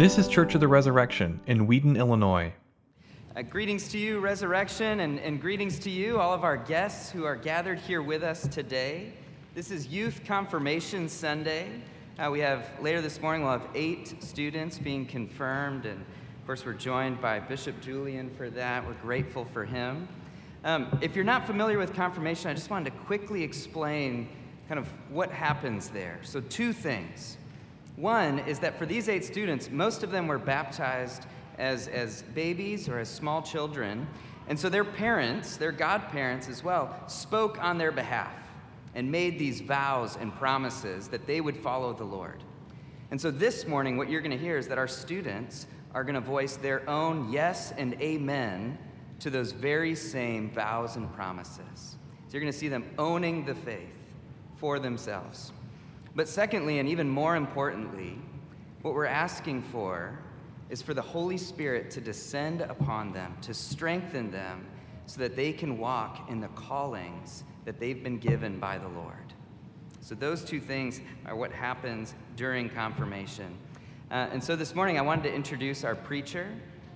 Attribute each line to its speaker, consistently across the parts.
Speaker 1: This is Church of the Resurrection in Wheaton, Illinois.
Speaker 2: Uh, greetings to you, Resurrection, and, and greetings to you, all of our guests who are gathered here with us today. This is Youth Confirmation Sunday. Uh, we have later this morning, we'll have eight students being confirmed, and of course, we're joined by Bishop Julian for that. We're grateful for him. Um, if you're not familiar with confirmation, I just wanted to quickly explain kind of what happens there. So, two things. One is that for these eight students, most of them were baptized as, as babies or as small children. And so their parents, their godparents as well, spoke on their behalf and made these vows and promises that they would follow the Lord. And so this morning, what you're going to hear is that our students are going to voice their own yes and amen to those very same vows and promises. So you're going to see them owning the faith for themselves. But secondly, and even more importantly, what we're asking for is for the Holy Spirit to descend upon them, to strengthen them, so that they can walk in the callings that they've been given by the Lord. So, those two things are what happens during confirmation. Uh, and so, this morning I wanted to introduce our preacher.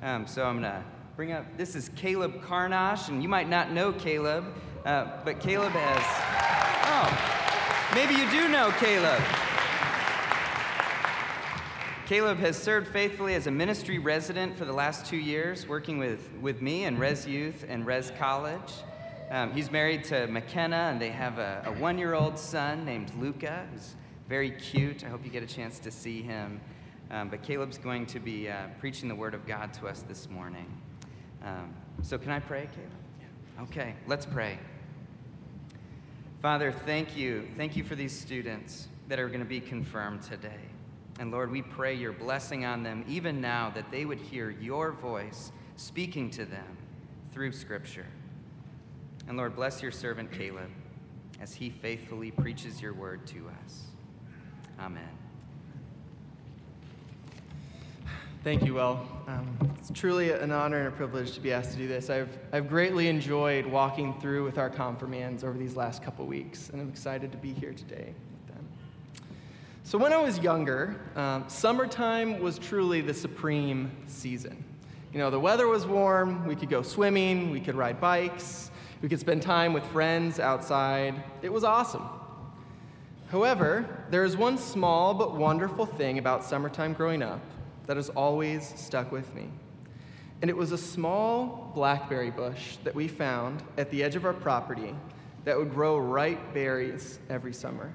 Speaker 2: Um, so, I'm going to bring up this is Caleb Carnosh, and you might not know Caleb, uh, but Caleb has. Oh. Maybe you do know Caleb. Caleb has served faithfully as a ministry resident for the last two years, working with, with me and Res Youth and Res College. Um, he's married to McKenna, and they have a, a one year old son named Luca, who's very cute. I hope you get a chance to see him. Um, but Caleb's going to be uh, preaching the Word of God to us this morning. Um, so, can I pray, Caleb? Okay, let's pray. Father, thank you. Thank you for these students that are going to be confirmed today. And Lord, we pray your blessing on them even now that they would hear your voice speaking to them through Scripture. And Lord, bless your servant Caleb as he faithfully preaches your word to us. Amen.
Speaker 3: Thank you, Will. Um, it's truly an honor and a privilege to be asked to do this. I've, I've greatly enjoyed walking through with our confirmands over these last couple weeks, and I'm excited to be here today with them. So, when I was younger, um, summertime was truly the supreme season. You know, the weather was warm, we could go swimming, we could ride bikes, we could spend time with friends outside. It was awesome. However, there is one small but wonderful thing about summertime growing up that has always stuck with me. And it was a small blackberry bush that we found at the edge of our property that would grow ripe berries every summer.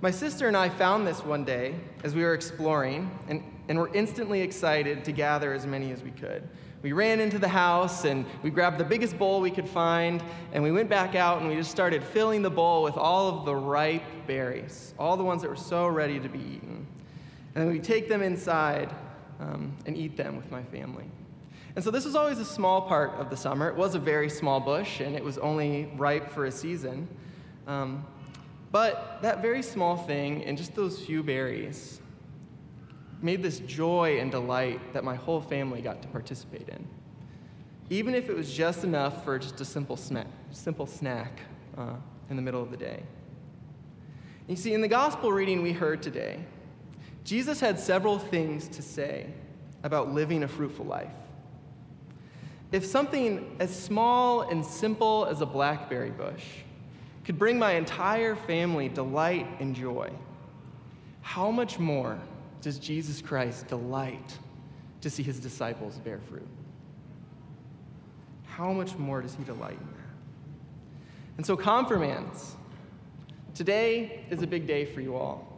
Speaker 3: My sister and I found this one day as we were exploring and, and were instantly excited to gather as many as we could. We ran into the house and we grabbed the biggest bowl we could find, and we went back out and we just started filling the bowl with all of the ripe berries, all the ones that were so ready to be eaten. And then we take them inside um, and eat them with my family. And so this was always a small part of the summer. It was a very small bush, and it was only ripe for a season. Um, but that very small thing and just those few berries made this joy and delight that my whole family got to participate in. Even if it was just enough for just a simple simple snack uh, in the middle of the day. You see, in the gospel reading we heard today, Jesus had several things to say about living a fruitful life. If something as small and simple as a blackberry bush could bring my entire family delight and joy, how much more does Jesus Christ delight to see his disciples bear fruit? How much more does he delight in that? And so, confirmands, today is a big day for you all.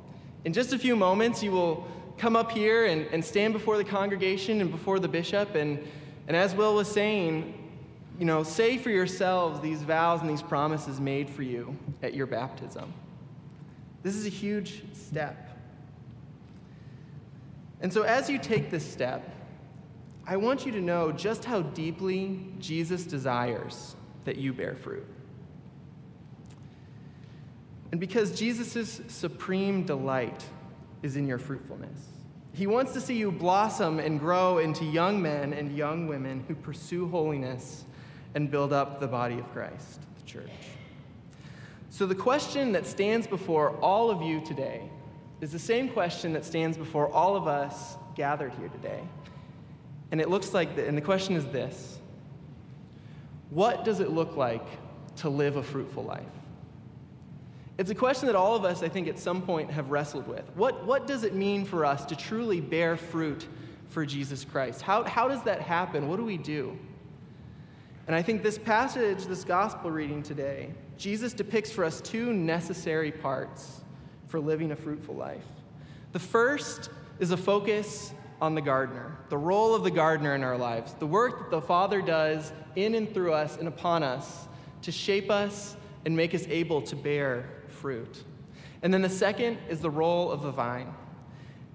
Speaker 3: In just a few moments, you will come up here and, and stand before the congregation and before the bishop. And, and as Will was saying, you know, say for yourselves these vows and these promises made for you at your baptism. This is a huge step. And so, as you take this step, I want you to know just how deeply Jesus desires that you bear fruit. And because Jesus' supreme delight is in your fruitfulness. He wants to see you blossom and grow into young men and young women who pursue holiness and build up the body of Christ, the church. So, the question that stands before all of you today is the same question that stands before all of us gathered here today. And it looks like, the, and the question is this What does it look like to live a fruitful life? It's a question that all of us, I think, at some point have wrestled with. What, what does it mean for us to truly bear fruit for Jesus Christ? How, how does that happen? What do we do? And I think this passage, this gospel reading today, Jesus depicts for us two necessary parts for living a fruitful life. The first is a focus on the gardener, the role of the gardener in our lives, the work that the Father does in and through us and upon us to shape us and make us able to bear fruit. And then the second is the role of the vine.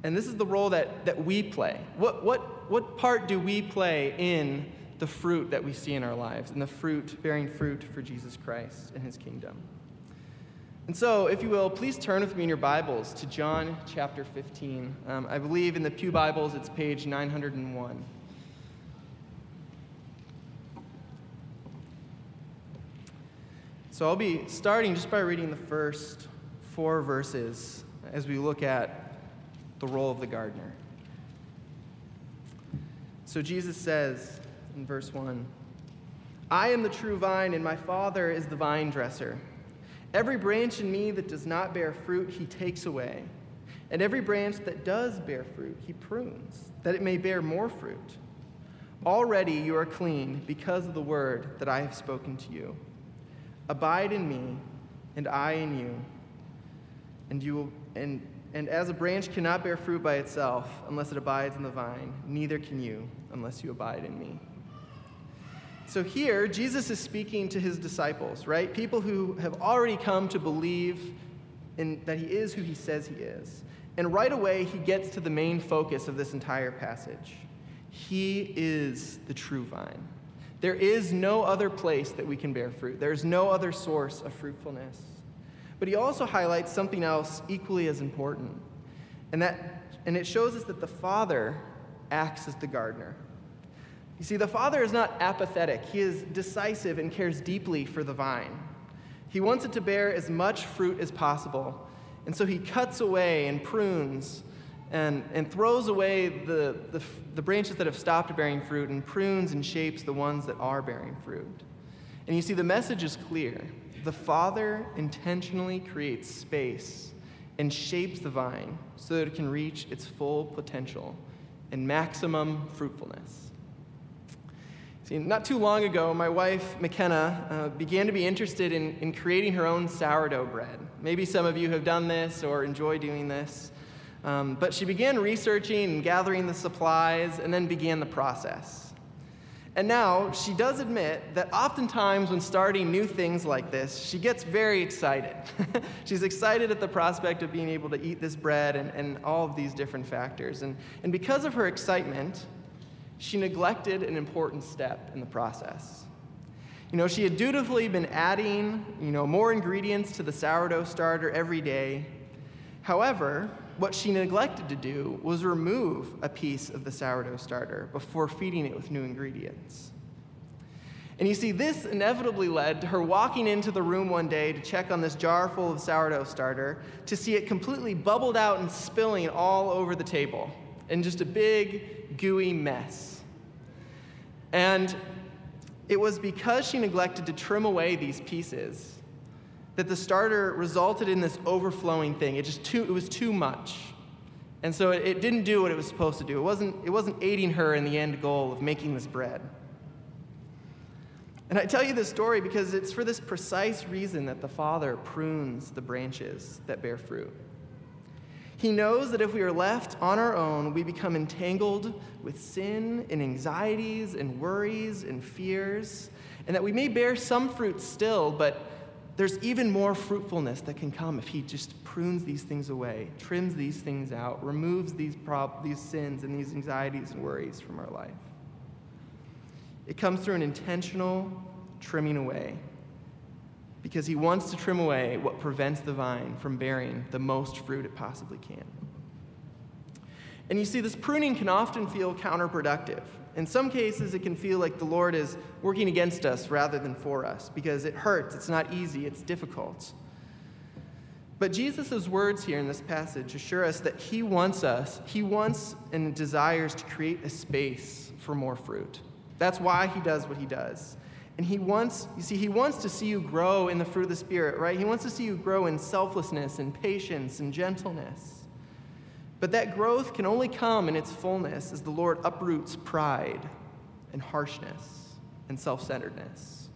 Speaker 3: And this is the role that, that we play. What, what, what part do we play in the fruit that we see in our lives, and the fruit, bearing fruit for Jesus Christ and his kingdom? And so, if you will, please turn with me in your Bibles to John chapter 15. Um, I believe in the Pew Bibles it's page 901. So I'll be starting just by reading the first four verses as we look at the role of the gardener. So Jesus says in verse 1 I am the true vine, and my Father is the vine dresser. Every branch in me that does not bear fruit, he takes away. And every branch that does bear fruit, he prunes, that it may bear more fruit. Already you are clean because of the word that I have spoken to you. Abide in me, and I in you. And, you will, and, and as a branch cannot bear fruit by itself unless it abides in the vine, neither can you unless you abide in me. So here, Jesus is speaking to his disciples, right? People who have already come to believe in, that he is who he says he is. And right away, he gets to the main focus of this entire passage. He is the true vine. There is no other place that we can bear fruit, there's no other source of fruitfulness. But he also highlights something else equally as important. And, that, and it shows us that the Father acts as the gardener. You see, the Father is not apathetic, He is decisive and cares deeply for the vine. He wants it to bear as much fruit as possible. And so He cuts away and prunes and, and throws away the, the, the branches that have stopped bearing fruit and prunes and shapes the ones that are bearing fruit. And you see, the message is clear. The Father intentionally creates space and shapes the vine so that it can reach its full potential and maximum fruitfulness. See, not too long ago, my wife, McKenna, uh, began to be interested in, in creating her own sourdough bread. Maybe some of you have done this or enjoy doing this. Um, but she began researching and gathering the supplies and then began the process. And now she does admit that oftentimes when starting new things like this, she gets very excited. She's excited at the prospect of being able to eat this bread and, and all of these different factors. And, and because of her excitement, she neglected an important step in the process. You know, she had dutifully been adding, you know, more ingredients to the sourdough starter every day. However, what she neglected to do was remove a piece of the sourdough starter before feeding it with new ingredients. And you see, this inevitably led to her walking into the room one day to check on this jar full of sourdough starter to see it completely bubbled out and spilling all over the table in just a big, gooey mess. And it was because she neglected to trim away these pieces that the starter resulted in this overflowing thing. It just too, it was too much. And so it, it didn't do what it was supposed to do. It wasn't, it wasn't aiding her in the end goal of making this bread. And I tell you this story because it's for this precise reason that the Father prunes the branches that bear fruit. He knows that if we are left on our own, we become entangled with sin and anxieties and worries and fears, and that we may bear some fruit still, but there's even more fruitfulness that can come if he just prunes these things away, trims these things out, removes these, prob- these sins and these anxieties and worries from our life. It comes through an intentional trimming away because he wants to trim away what prevents the vine from bearing the most fruit it possibly can. And you see, this pruning can often feel counterproductive. In some cases, it can feel like the Lord is working against us rather than for us because it hurts, it's not easy, it's difficult. But Jesus' words here in this passage assure us that he wants us, he wants and desires to create a space for more fruit. That's why he does what he does. And he wants, you see, he wants to see you grow in the fruit of the Spirit, right? He wants to see you grow in selflessness and patience and gentleness. But that growth can only come in its fullness as the Lord uproots pride and harshness and self centeredness.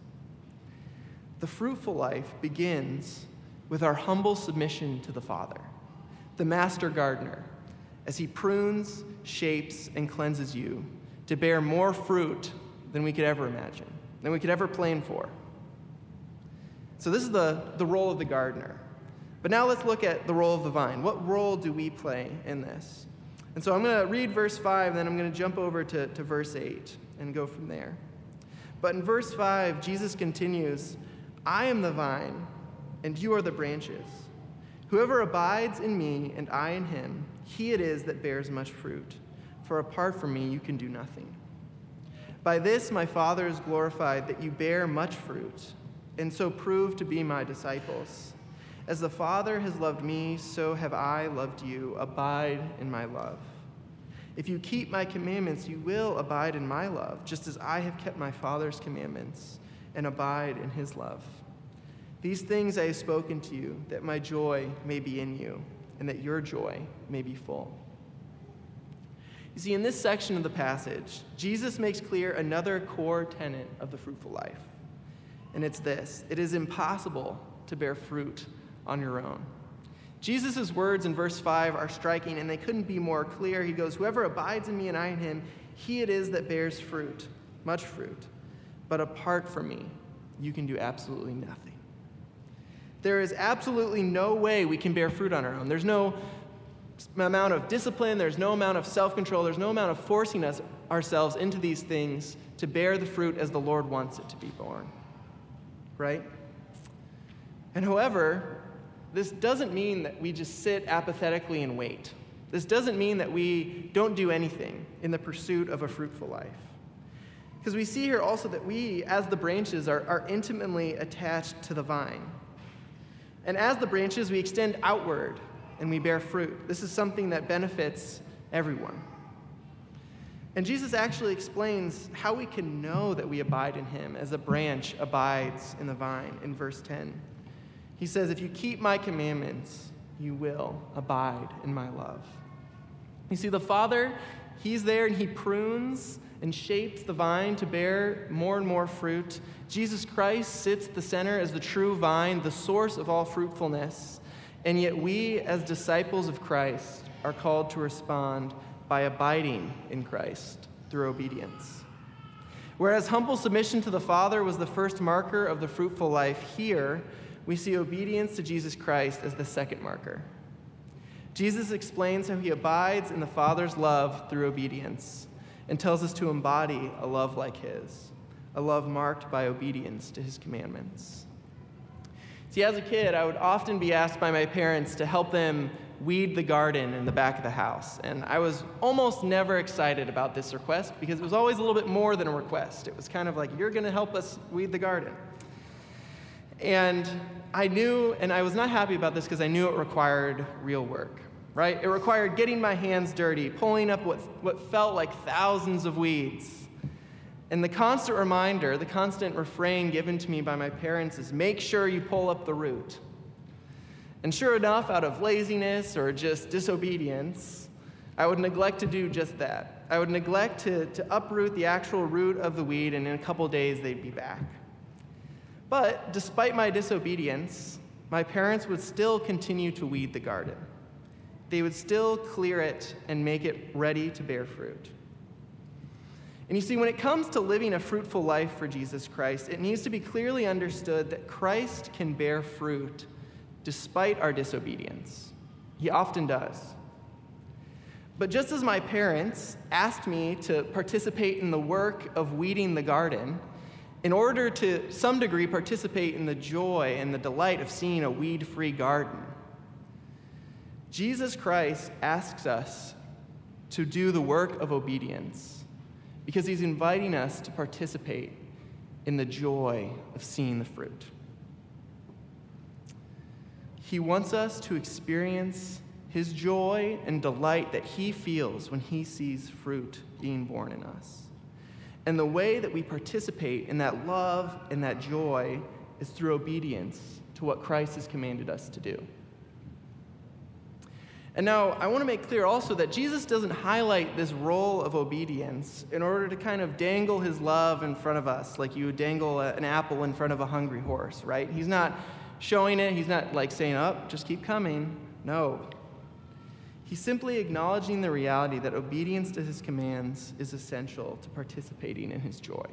Speaker 3: The fruitful life begins with our humble submission to the Father, the master gardener, as he prunes, shapes, and cleanses you to bear more fruit than we could ever imagine, than we could ever plan for. So, this is the, the role of the gardener. But now let's look at the role of the vine. What role do we play in this? And so I'm going to read verse 5, and then I'm going to jump over to, to verse 8 and go from there. But in verse 5, Jesus continues I am the vine, and you are the branches. Whoever abides in me and I in him, he it is that bears much fruit. For apart from me, you can do nothing. By this my Father is glorified that you bear much fruit, and so prove to be my disciples. As the Father has loved me, so have I loved you. Abide in my love. If you keep my commandments, you will abide in my love, just as I have kept my Father's commandments and abide in his love. These things I have spoken to you, that my joy may be in you, and that your joy may be full. You see, in this section of the passage, Jesus makes clear another core tenet of the fruitful life. And it's this it is impossible to bear fruit on your own. Jesus' words in verse 5 are striking, and they couldn't be more clear. He goes, Whoever abides in me and I in him, he it is that bears fruit, much fruit. But apart from me, you can do absolutely nothing. There is absolutely no way we can bear fruit on our own. There's no amount of discipline, there's no amount of self control, there's no amount of forcing us ourselves into these things to bear the fruit as the Lord wants it to be borne. Right? And however, this doesn't mean that we just sit apathetically and wait. This doesn't mean that we don't do anything in the pursuit of a fruitful life. Because we see here also that we, as the branches, are, are intimately attached to the vine. And as the branches, we extend outward and we bear fruit. This is something that benefits everyone. And Jesus actually explains how we can know that we abide in him as a branch abides in the vine in verse 10. He says, If you keep my commandments, you will abide in my love. You see, the Father, He's there and He prunes and shapes the vine to bear more and more fruit. Jesus Christ sits at the center as the true vine, the source of all fruitfulness. And yet, we, as disciples of Christ, are called to respond by abiding in Christ through obedience. Whereas humble submission to the Father was the first marker of the fruitful life, here we see obedience to Jesus Christ as the second marker. Jesus explains how he abides in the Father's love through obedience and tells us to embody a love like his, a love marked by obedience to his commandments. See, as a kid, I would often be asked by my parents to help them weed the garden in the back of the house. And I was almost never excited about this request because it was always a little bit more than a request. It was kind of like, you're going to help us weed the garden. And I knew, and I was not happy about this because I knew it required real work right? It required getting my hands dirty, pulling up what, what felt like thousands of weeds. And the constant reminder, the constant refrain given to me by my parents is make sure you pull up the root. And sure enough, out of laziness or just disobedience, I would neglect to do just that. I would neglect to, to uproot the actual root of the weed, and in a couple days they'd be back. But despite my disobedience, my parents would still continue to weed the garden they would still clear it and make it ready to bear fruit. And you see, when it comes to living a fruitful life for Jesus Christ, it needs to be clearly understood that Christ can bear fruit despite our disobedience. He often does. But just as my parents asked me to participate in the work of weeding the garden, in order to some degree participate in the joy and the delight of seeing a weed free garden, Jesus Christ asks us to do the work of obedience because he's inviting us to participate in the joy of seeing the fruit. He wants us to experience his joy and delight that he feels when he sees fruit being borne in us. And the way that we participate in that love and that joy is through obedience to what Christ has commanded us to do. And now, I want to make clear also that Jesus doesn't highlight this role of obedience in order to kind of dangle his love in front of us, like you would dangle an apple in front of a hungry horse, right? He's not showing it, he's not like saying, up, oh, just keep coming. No. He's simply acknowledging the reality that obedience to his commands is essential to participating in his joy.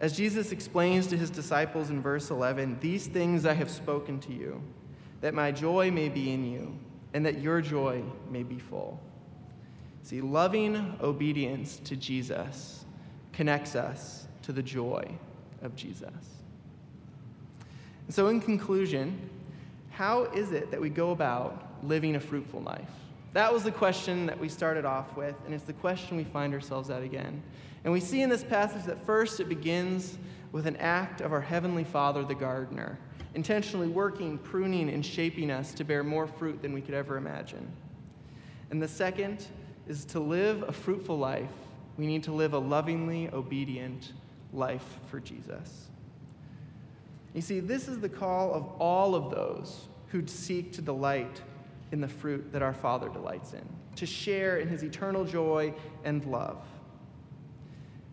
Speaker 3: As Jesus explains to his disciples in verse 11, These things I have spoken to you, that my joy may be in you and that your joy may be full. See, loving obedience to Jesus connects us to the joy of Jesus. And so, in conclusion, how is it that we go about living a fruitful life? That was the question that we started off with, and it's the question we find ourselves at again. And we see in this passage that first it begins with an act of our Heavenly Father, the gardener, intentionally working, pruning, and shaping us to bear more fruit than we could ever imagine. And the second is to live a fruitful life, we need to live a lovingly obedient life for Jesus. You see, this is the call of all of those who seek to delight in the fruit that our Father delights in, to share in his eternal joy and love.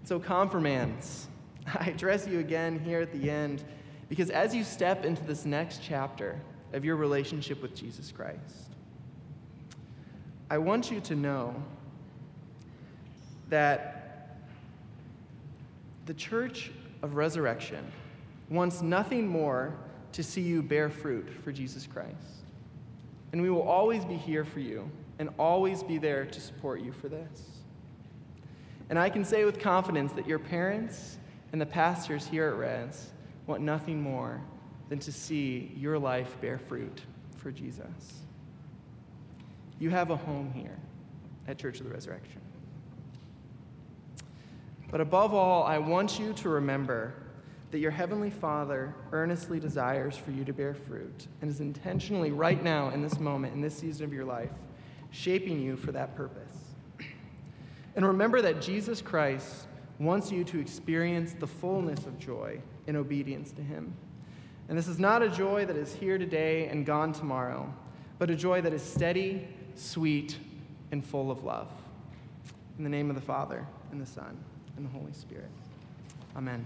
Speaker 3: So, confirmands, I address you again here at the end because as you step into this next chapter of your relationship with Jesus Christ, I want you to know that the church of resurrection wants nothing more to see you bear fruit for Jesus Christ. And we will always be here for you and always be there to support you for this. And I can say with confidence that your parents and the pastors here at Res want nothing more than to see your life bear fruit for Jesus. You have a home here at Church of the Resurrection. But above all, I want you to remember that your Heavenly Father earnestly desires for you to bear fruit and is intentionally, right now, in this moment, in this season of your life, shaping you for that purpose. And remember that Jesus Christ wants you to experience the fullness of joy in obedience to Him. And this is not a joy that is here today and gone tomorrow, but a joy that is steady, sweet, and full of love. In the name of the Father, and the Son, and the Holy Spirit. Amen.